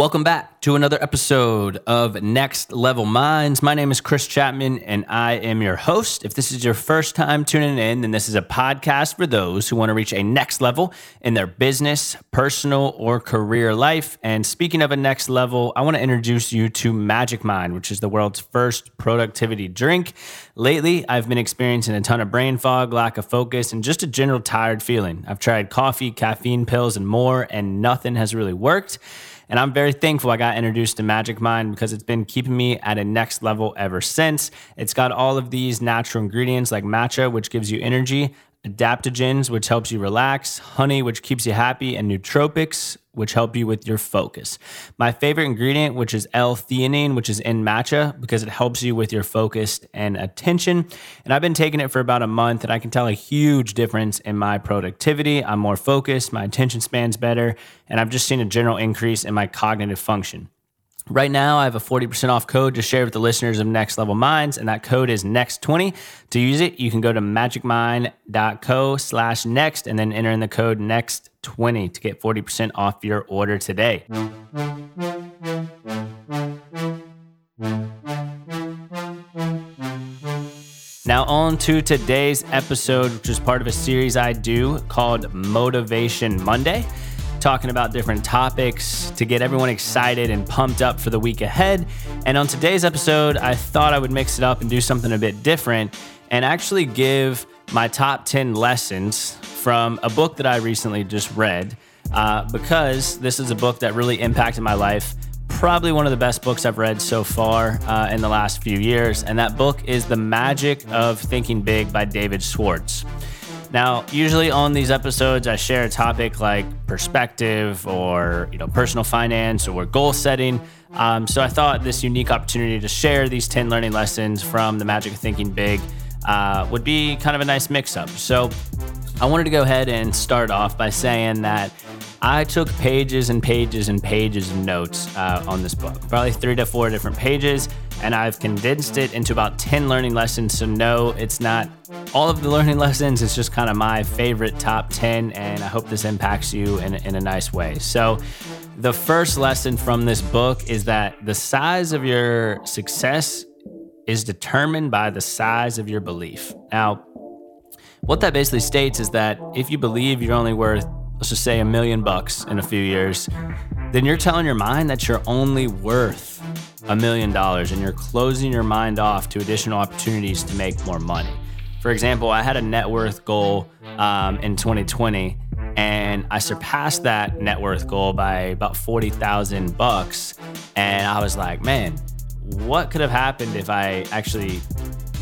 Welcome back to another episode of Next Level Minds. My name is Chris Chapman and I am your host. If this is your first time tuning in, then this is a podcast for those who want to reach a next level in their business, personal, or career life. And speaking of a next level, I want to introduce you to Magic Mind, which is the world's first productivity drink. Lately, I've been experiencing a ton of brain fog, lack of focus, and just a general tired feeling. I've tried coffee, caffeine pills, and more, and nothing has really worked. And I'm very thankful I got introduced to Magic Mind because it's been keeping me at a next level ever since. It's got all of these natural ingredients like matcha, which gives you energy, adaptogens, which helps you relax, honey, which keeps you happy, and nootropics, which help you with your focus. My favorite ingredient, which is L-theanine, which is in matcha because it helps you with your focus and attention. And I've been taking it for about a month and I can tell a huge difference in my productivity. I'm more focused, my attention span's better, and I've just seen a general increase in my cognitive function. Right now, I have a 40% off code to share with the listeners of Next Level Minds, and that code is NEXT20. To use it, you can go to magicmind.co slash next and then enter in the code NEXT20 to get 40% off your order today. Now, on to today's episode, which is part of a series I do called Motivation Monday talking about different topics to get everyone excited and pumped up for the week ahead. And on today's episode, I thought I would mix it up and do something a bit different and actually give my top 10 lessons from a book that I recently just read uh, because this is a book that really impacted my life. Probably one of the best books I've read so far uh, in the last few years. And that book is The Magic of Thinking Big by David Schwartz. Now, usually on these episodes, I share a topic like perspective or you know personal finance or goal setting. Um, so I thought this unique opportunity to share these 10 learning lessons from the Magic of Thinking Big uh, would be kind of a nice mix up. So I wanted to go ahead and start off by saying that I took pages and pages and pages of notes uh, on this book, probably three to four different pages, and I've condensed it into about 10 learning lessons. So, no, it's not all of the learning lessons, it's just kind of my favorite top 10, and I hope this impacts you in, in a nice way. So, the first lesson from this book is that the size of your success is determined by the size of your belief. Now, what that basically states is that if you believe you're only worth let's just say a million bucks in a few years, then you're telling your mind that you're only worth a million dollars and you're closing your mind off to additional opportunities to make more money. For example, I had a net worth goal um, in 2020 and I surpassed that net worth goal by about 40,000 bucks. And I was like, man, what could have happened if I actually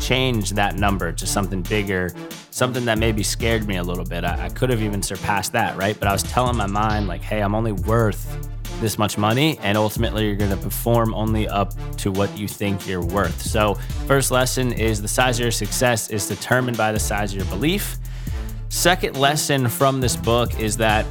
changed that number to something bigger, something that maybe scared me a little bit. I, I could have even surpassed that, right? But I was telling my mind, like, hey, I'm only worth this much money, and ultimately you're going to perform only up to what you think you're worth. So, first lesson is the size of your success is determined by the size of your belief. Second lesson from this book is that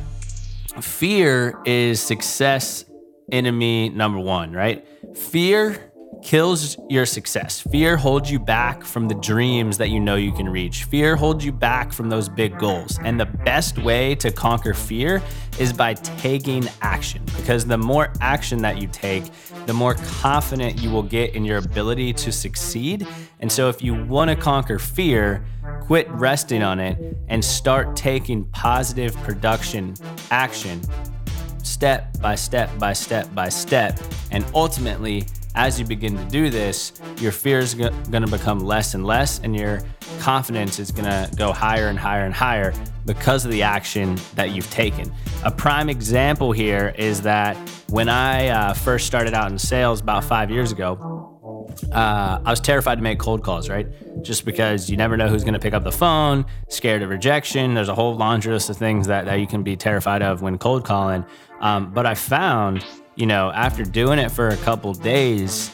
fear is success enemy number one, right? Fear kills your success. Fear holds you back from the dreams that you know you can reach. Fear holds you back from those big goals. And the best way to conquer fear is by taking action because the more action that you take, the more confident you will get in your ability to succeed. And so if you want to conquer fear, quit resting on it and start taking positive production action step by step by step by step. And ultimately, as you begin to do this, your fear is going to become less and less, and your confidence is going to go higher and higher and higher because of the action that you've taken. A prime example here is that when I uh, first started out in sales about five years ago, uh, I was terrified to make cold calls, right? Just because you never know who's going to pick up the phone, scared of rejection. There's a whole laundry list of things that, that you can be terrified of when cold calling. Um, but I found you know, after doing it for a couple days,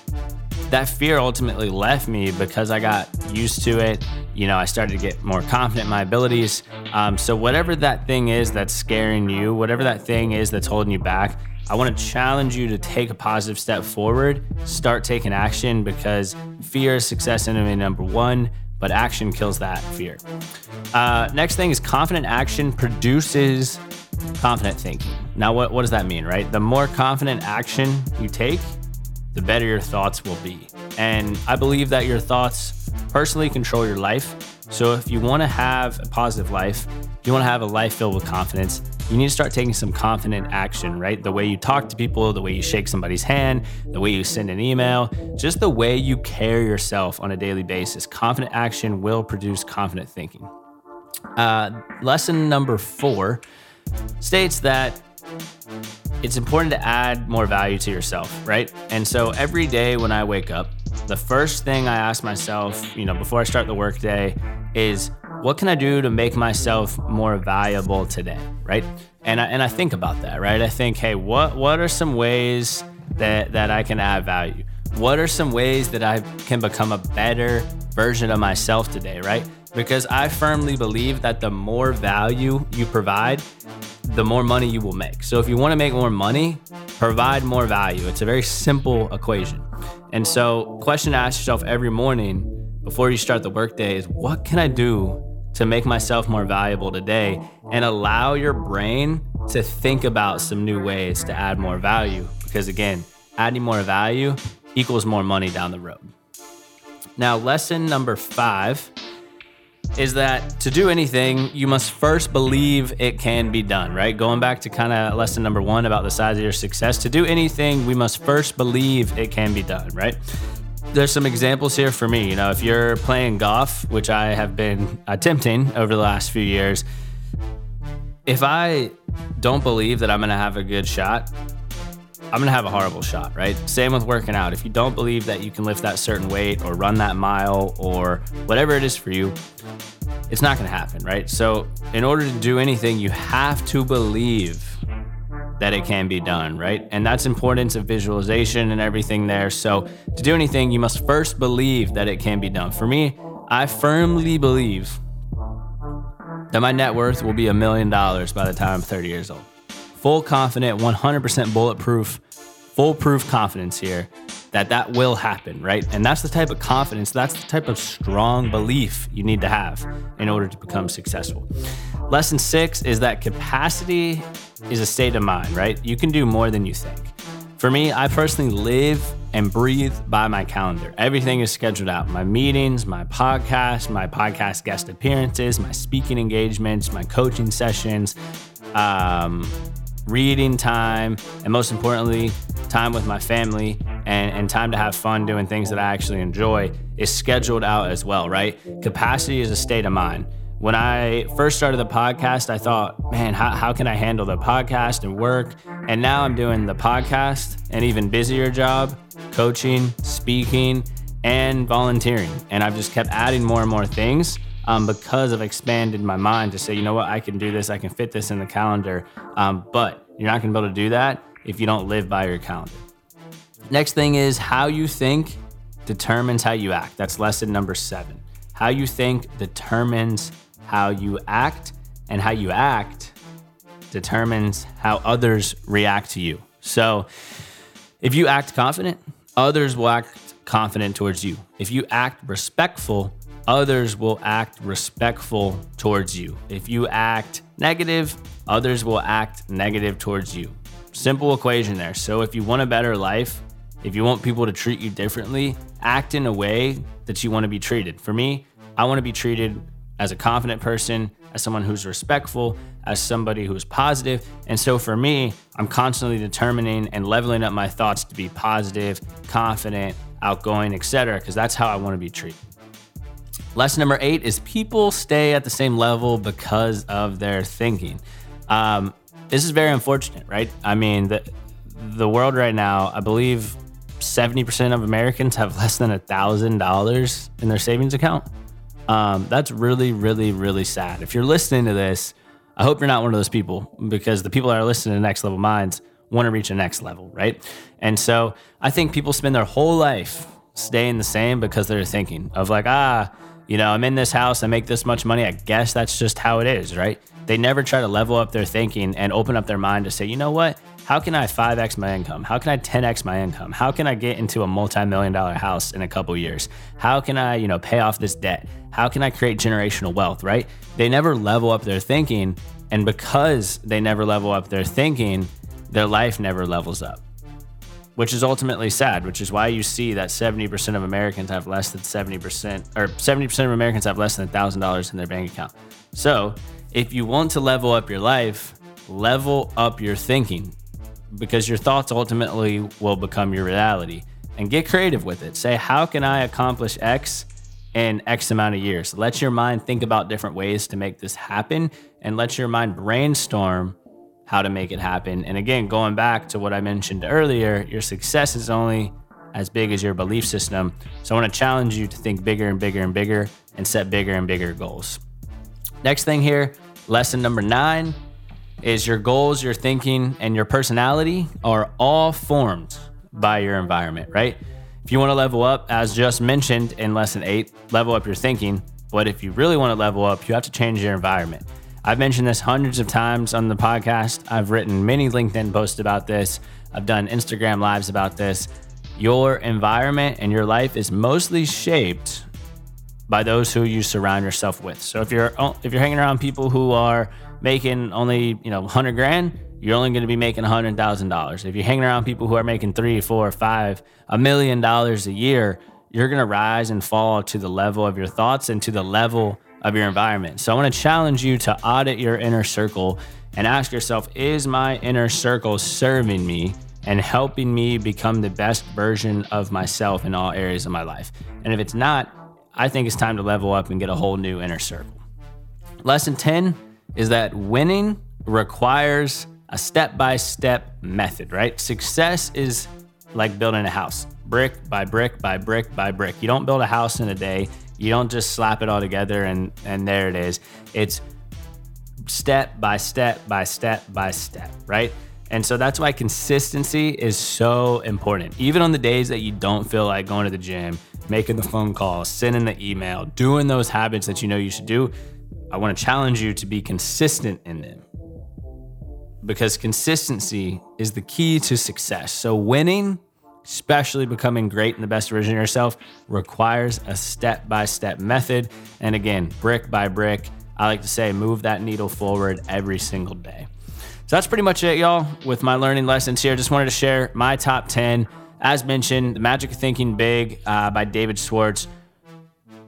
that fear ultimately left me because I got used to it. You know, I started to get more confident in my abilities. Um, so, whatever that thing is that's scaring you, whatever that thing is that's holding you back, I want to challenge you to take a positive step forward, start taking action because fear is success enemy number one, but action kills that fear. Uh, next thing is confident action produces confident thinking. Now, what, what does that mean, right? The more confident action you take, the better your thoughts will be. And I believe that your thoughts personally control your life. So if you want to have a positive life, you want to have a life filled with confidence, you need to start taking some confident action, right? The way you talk to people, the way you shake somebody's hand, the way you send an email, just the way you carry yourself on a daily basis. Confident action will produce confident thinking. Uh, lesson number four states that it's important to add more value to yourself, right? And so every day when I wake up, the first thing I ask myself, you know, before I start the workday is what can I do to make myself more valuable today, right? And I, and I think about that, right? I think, hey, what what are some ways that that I can add value? What are some ways that I can become a better version of myself today, right? Because I firmly believe that the more value you provide, the more money you will make. So if you want to make more money, provide more value. It's a very simple equation. And so, question to ask yourself every morning before you start the workday is what can I do to make myself more valuable today and allow your brain to think about some new ways to add more value because again, adding more value equals more money down the road. Now, lesson number 5 is that to do anything, you must first believe it can be done, right? Going back to kind of lesson number one about the size of your success, to do anything, we must first believe it can be done, right? There's some examples here for me. You know, if you're playing golf, which I have been attempting over the last few years, if I don't believe that I'm going to have a good shot, I'm gonna have a horrible shot, right? Same with working out. If you don't believe that you can lift that certain weight or run that mile or whatever it is for you, it's not gonna happen, right? So, in order to do anything, you have to believe that it can be done, right? And that's importance of visualization and everything there. So, to do anything, you must first believe that it can be done. For me, I firmly believe that my net worth will be a million dollars by the time I'm 30 years old full confident, 100% bulletproof, foolproof confidence here that that will happen, right? And that's the type of confidence, that's the type of strong belief you need to have in order to become successful. Lesson six is that capacity is a state of mind, right? You can do more than you think. For me, I personally live and breathe by my calendar. Everything is scheduled out my meetings, my podcast, my podcast guest appearances, my speaking engagements, my coaching sessions, um, reading time, and most importantly, time with my family and, and time to have fun doing things that I actually enjoy is scheduled out as well, right? Capacity is a state of mind. When I first started the podcast, I thought, man, how, how can I handle the podcast and work? And now I'm doing the podcast, an even busier job, coaching, speaking, and volunteering. And I've just kept adding more and more things um, because I've expanded my mind to say, you know what, I can do this, I can fit this in the calendar. Um, but you're not gonna be able to do that if you don't live by your calendar. Next thing is how you think determines how you act. That's lesson number seven. How you think determines how you act, and how you act determines how others react to you. So if you act confident, others will act confident towards you. If you act respectful, others will act respectful towards you. If you act negative, others will act negative towards you. Simple equation there. So if you want a better life, if you want people to treat you differently, act in a way that you want to be treated. For me, I want to be treated as a confident person, as someone who's respectful, as somebody who's positive. And so for me, I'm constantly determining and leveling up my thoughts to be positive, confident, outgoing, etc., because that's how I want to be treated. Lesson number eight is people stay at the same level because of their thinking. Um, this is very unfortunate, right? I mean, the, the world right now, I believe 70% of Americans have less than $1,000 in their savings account. Um, that's really, really, really sad. If you're listening to this, I hope you're not one of those people because the people that are listening to Next Level Minds want to reach a next level, right? And so I think people spend their whole life staying the same because they're thinking of like, ah, you know, I'm in this house, I make this much money. I guess that's just how it is, right? They never try to level up their thinking and open up their mind to say, you know what? How can I 5x my income? How can I 10x my income? How can I get into a multi-million dollar house in a couple years? How can I, you know, pay off this debt? How can I create generational wealth, right? They never level up their thinking And because they never level up their thinking, their life never levels up, which is ultimately sad, which is why you see that 70% of Americans have less than 70%, or 70% of Americans have less than $1,000 in their bank account. So if you want to level up your life, level up your thinking because your thoughts ultimately will become your reality and get creative with it. Say, how can I accomplish X in X amount of years? Let your mind think about different ways to make this happen and let your mind brainstorm how to make it happen. And again, going back to what I mentioned earlier, your success is only as big as your belief system. So I want to challenge you to think bigger and bigger and bigger and set bigger and bigger goals. Next thing here, lesson number nine is your goals, your thinking, and your personality are all formed by your environment, right? If you want to level up, as just mentioned in lesson eight, level up your thinking. But if you really want to level up, you have to change your environment. I've mentioned this hundreds of times on the podcast. I've written many LinkedIn posts about this. I've done Instagram lives about this. Your environment and your life is mostly shaped by those who you surround yourself with. So if you're if you're hanging around people who are making only you know 100 grand, you're only going to be making $100,000. If you're hanging around people who are making three, four, five, a million dollars a year, you're going to rise and fall to the level of your thoughts and to the level of your environment. So I want to challenge you to audit your inner circle and ask yourself is my inner circle serving me and helping me become the best version of myself in all areas of my life? And if it's not, I think it's time to level up and get a whole new inner circle. Lesson 10 is that winning requires a step by step method, right? Success is like building a house brick by brick by brick by brick. You don't build a house in a day. You don't just slap it all together and, and there it is. It's step by step by step by step, right? And so that's why consistency is so important. Even on the days that you don't feel like going to the gym, making the phone call, sending the email, doing those habits that you know you should do, I want to challenge you to be consistent in them because consistency is the key to success. So, winning, especially becoming great and the best version of yourself, requires a step by step method. And again, brick by brick, I like to say, move that needle forward every single day. So, that's pretty much it, y'all, with my learning lessons here. Just wanted to share my top 10. As mentioned, The Magic of Thinking Big uh, by David Schwartz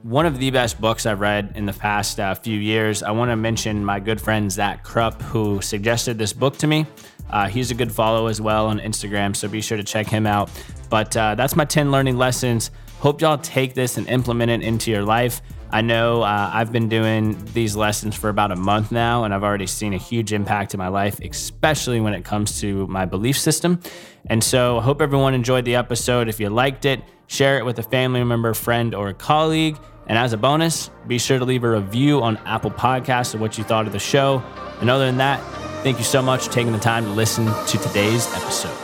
one of the best books I've read in the past uh, few years. I want to mention my good friend Zach Krupp, who suggested this book to me. Uh, he's a good follow as well on Instagram, so be sure to check him out. But uh, that's my 10 learning lessons. Hope y'all take this and implement it into your life. I know uh, I've been doing these lessons for about a month now, and I've already seen a huge impact in my life, especially when it comes to my belief system. And so I hope everyone enjoyed the episode. If you liked it, share it with a family member, friend, or colleague. And as a bonus, be sure to leave a review on Apple Podcasts of what you thought of the show. And other than that, thank you so much for taking the time to listen to today's episode.